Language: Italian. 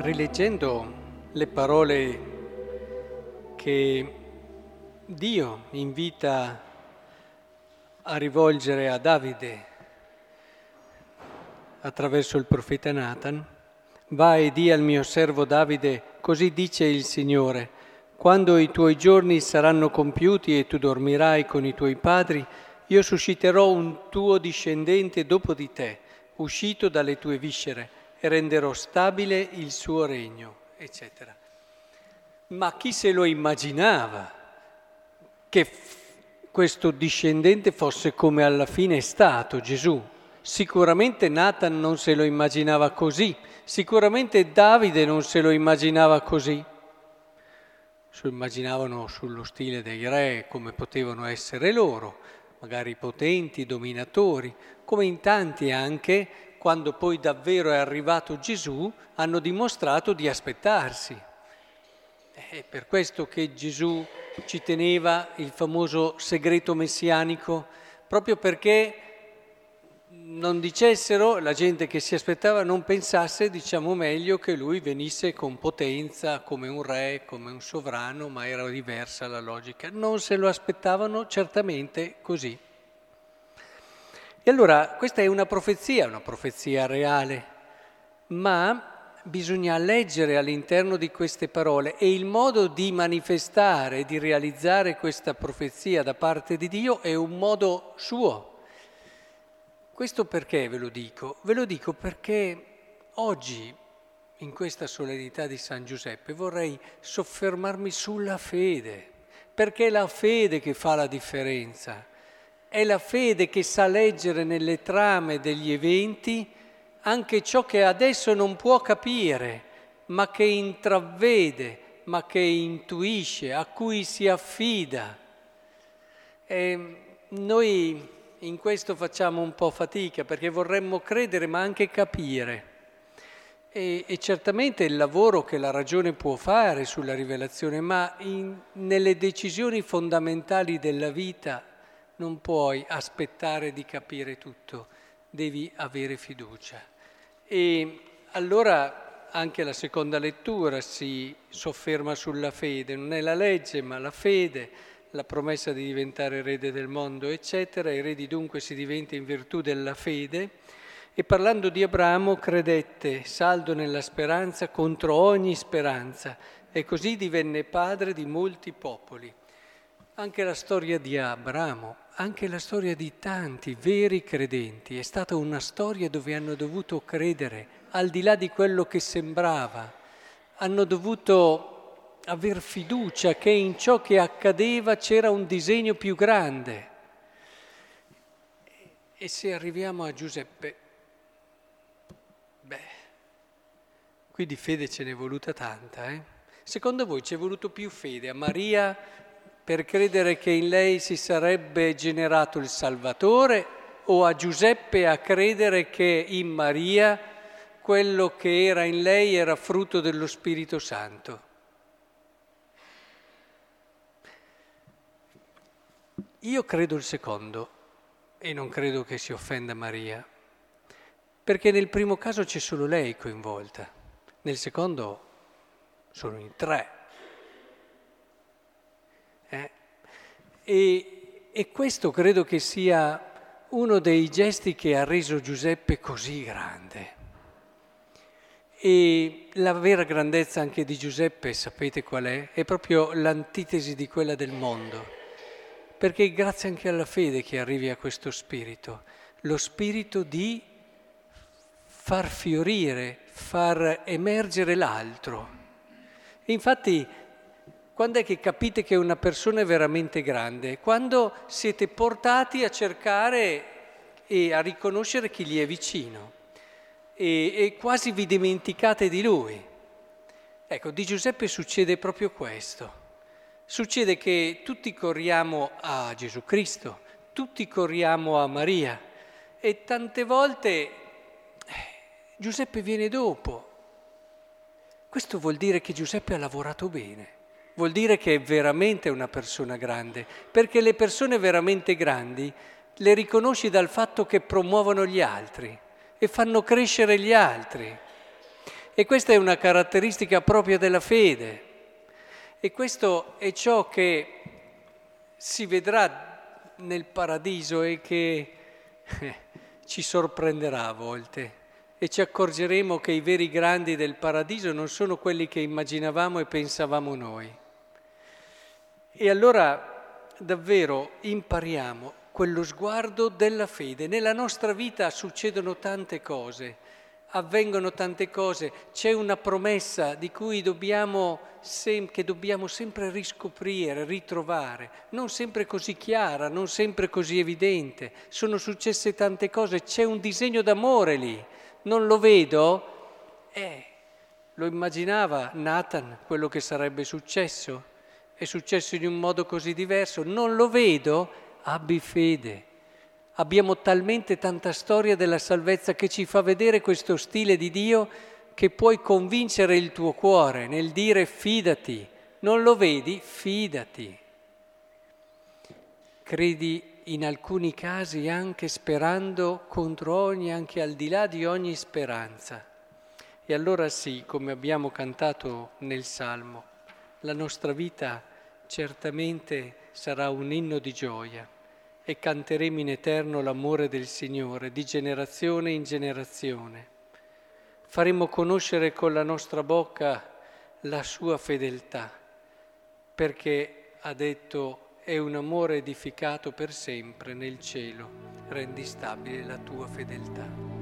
rileggendo le parole che Dio invita a rivolgere a Davide attraverso il profeta Nathan, va e di al mio servo Davide, così dice il Signore, quando i tuoi giorni saranno compiuti e tu dormirai con i tuoi padri, io susciterò un tuo discendente dopo di te, uscito dalle tue viscere, e renderò stabile il suo regno, eccetera. Ma chi se lo immaginava che questo discendente fosse come alla fine è stato Gesù? Sicuramente Nathan non se lo immaginava così, sicuramente Davide non se lo immaginava così. Se immaginavano sullo stile dei re, come potevano essere loro, magari potenti, dominatori, come in tanti anche, quando poi davvero è arrivato Gesù, hanno dimostrato di aspettarsi. È per questo che Gesù ci teneva il famoso segreto messianico, proprio perché non dicessero, la gente che si aspettava non pensasse, diciamo meglio, che lui venisse con potenza come un re, come un sovrano, ma era diversa la logica. Non se lo aspettavano certamente così. E allora questa è una profezia, una profezia reale, ma bisogna leggere all'interno di queste parole e il modo di manifestare, di realizzare questa profezia da parte di Dio è un modo suo. Questo perché ve lo dico? Ve lo dico perché oggi, in questa solennità di San Giuseppe, vorrei soffermarmi sulla fede, perché è la fede che fa la differenza, è la fede che sa leggere nelle trame degli eventi anche ciò che adesso non può capire, ma che intravede, ma che intuisce, a cui si affida. E noi in questo facciamo un po' fatica perché vorremmo credere ma anche capire. E, e certamente il lavoro che la ragione può fare sulla rivelazione, ma in, nelle decisioni fondamentali della vita non puoi aspettare di capire tutto devi avere fiducia. E allora anche la seconda lettura si sofferma sulla fede, non è la legge ma la fede, la promessa di diventare erede del mondo, eccetera, eredi dunque si diventa in virtù della fede. E parlando di Abramo credette, saldo nella speranza contro ogni speranza, e così divenne padre di molti popoli. Anche la storia di Abramo, anche la storia di tanti veri credenti è stata una storia dove hanno dovuto credere, al di là di quello che sembrava, hanno dovuto aver fiducia che in ciò che accadeva c'era un disegno più grande. E se arriviamo a Giuseppe, beh, qui di fede ce n'è voluta tanta, eh? Secondo voi ci è voluto più fede a Maria per credere che in lei si sarebbe generato il Salvatore o a Giuseppe a credere che in Maria quello che era in lei era frutto dello Spirito Santo. Io credo il secondo e non credo che si offenda Maria, perché nel primo caso c'è solo lei coinvolta, nel secondo sono in tre. Eh? E, e questo credo che sia uno dei gesti che ha reso Giuseppe così grande. E la vera grandezza anche di Giuseppe, sapete qual è? È proprio l'antitesi di quella del mondo, perché è grazie anche alla fede che arrivi a questo spirito, lo spirito di far fiorire, far emergere l'altro. Infatti quando è che capite che una persona è veramente grande? Quando siete portati a cercare e a riconoscere chi gli è vicino e, e quasi vi dimenticate di lui. Ecco, di Giuseppe succede proprio questo. Succede che tutti corriamo a Gesù Cristo, tutti corriamo a Maria e tante volte eh, Giuseppe viene dopo. Questo vuol dire che Giuseppe ha lavorato bene vuol dire che è veramente una persona grande, perché le persone veramente grandi le riconosci dal fatto che promuovono gli altri e fanno crescere gli altri. E questa è una caratteristica propria della fede. E questo è ciò che si vedrà nel paradiso e che eh, ci sorprenderà a volte e ci accorgeremo che i veri grandi del paradiso non sono quelli che immaginavamo e pensavamo noi. E allora davvero impariamo quello sguardo della fede. Nella nostra vita succedono tante cose, avvengono tante cose, c'è una promessa di cui dobbiamo, sem- che dobbiamo sempre riscoprire, ritrovare, non sempre così chiara, non sempre così evidente. Sono successe tante cose, c'è un disegno d'amore lì non lo vedo? Eh, lo immaginava Nathan quello che sarebbe successo? È successo in un modo così diverso? Non lo vedo? Abbi fede. Abbiamo talmente tanta storia della salvezza che ci fa vedere questo stile di Dio che puoi convincere il tuo cuore nel dire fidati. Non lo vedi? Fidati. Credi in alcuni casi anche sperando contro ogni, anche al di là di ogni speranza. E allora sì, come abbiamo cantato nel Salmo, la nostra vita certamente sarà un inno di gioia e canteremo in eterno l'amore del Signore di generazione in generazione. Faremo conoscere con la nostra bocca la sua fedeltà, perché ha detto è un amore edificato per sempre nel cielo, rendi stabile la tua fedeltà.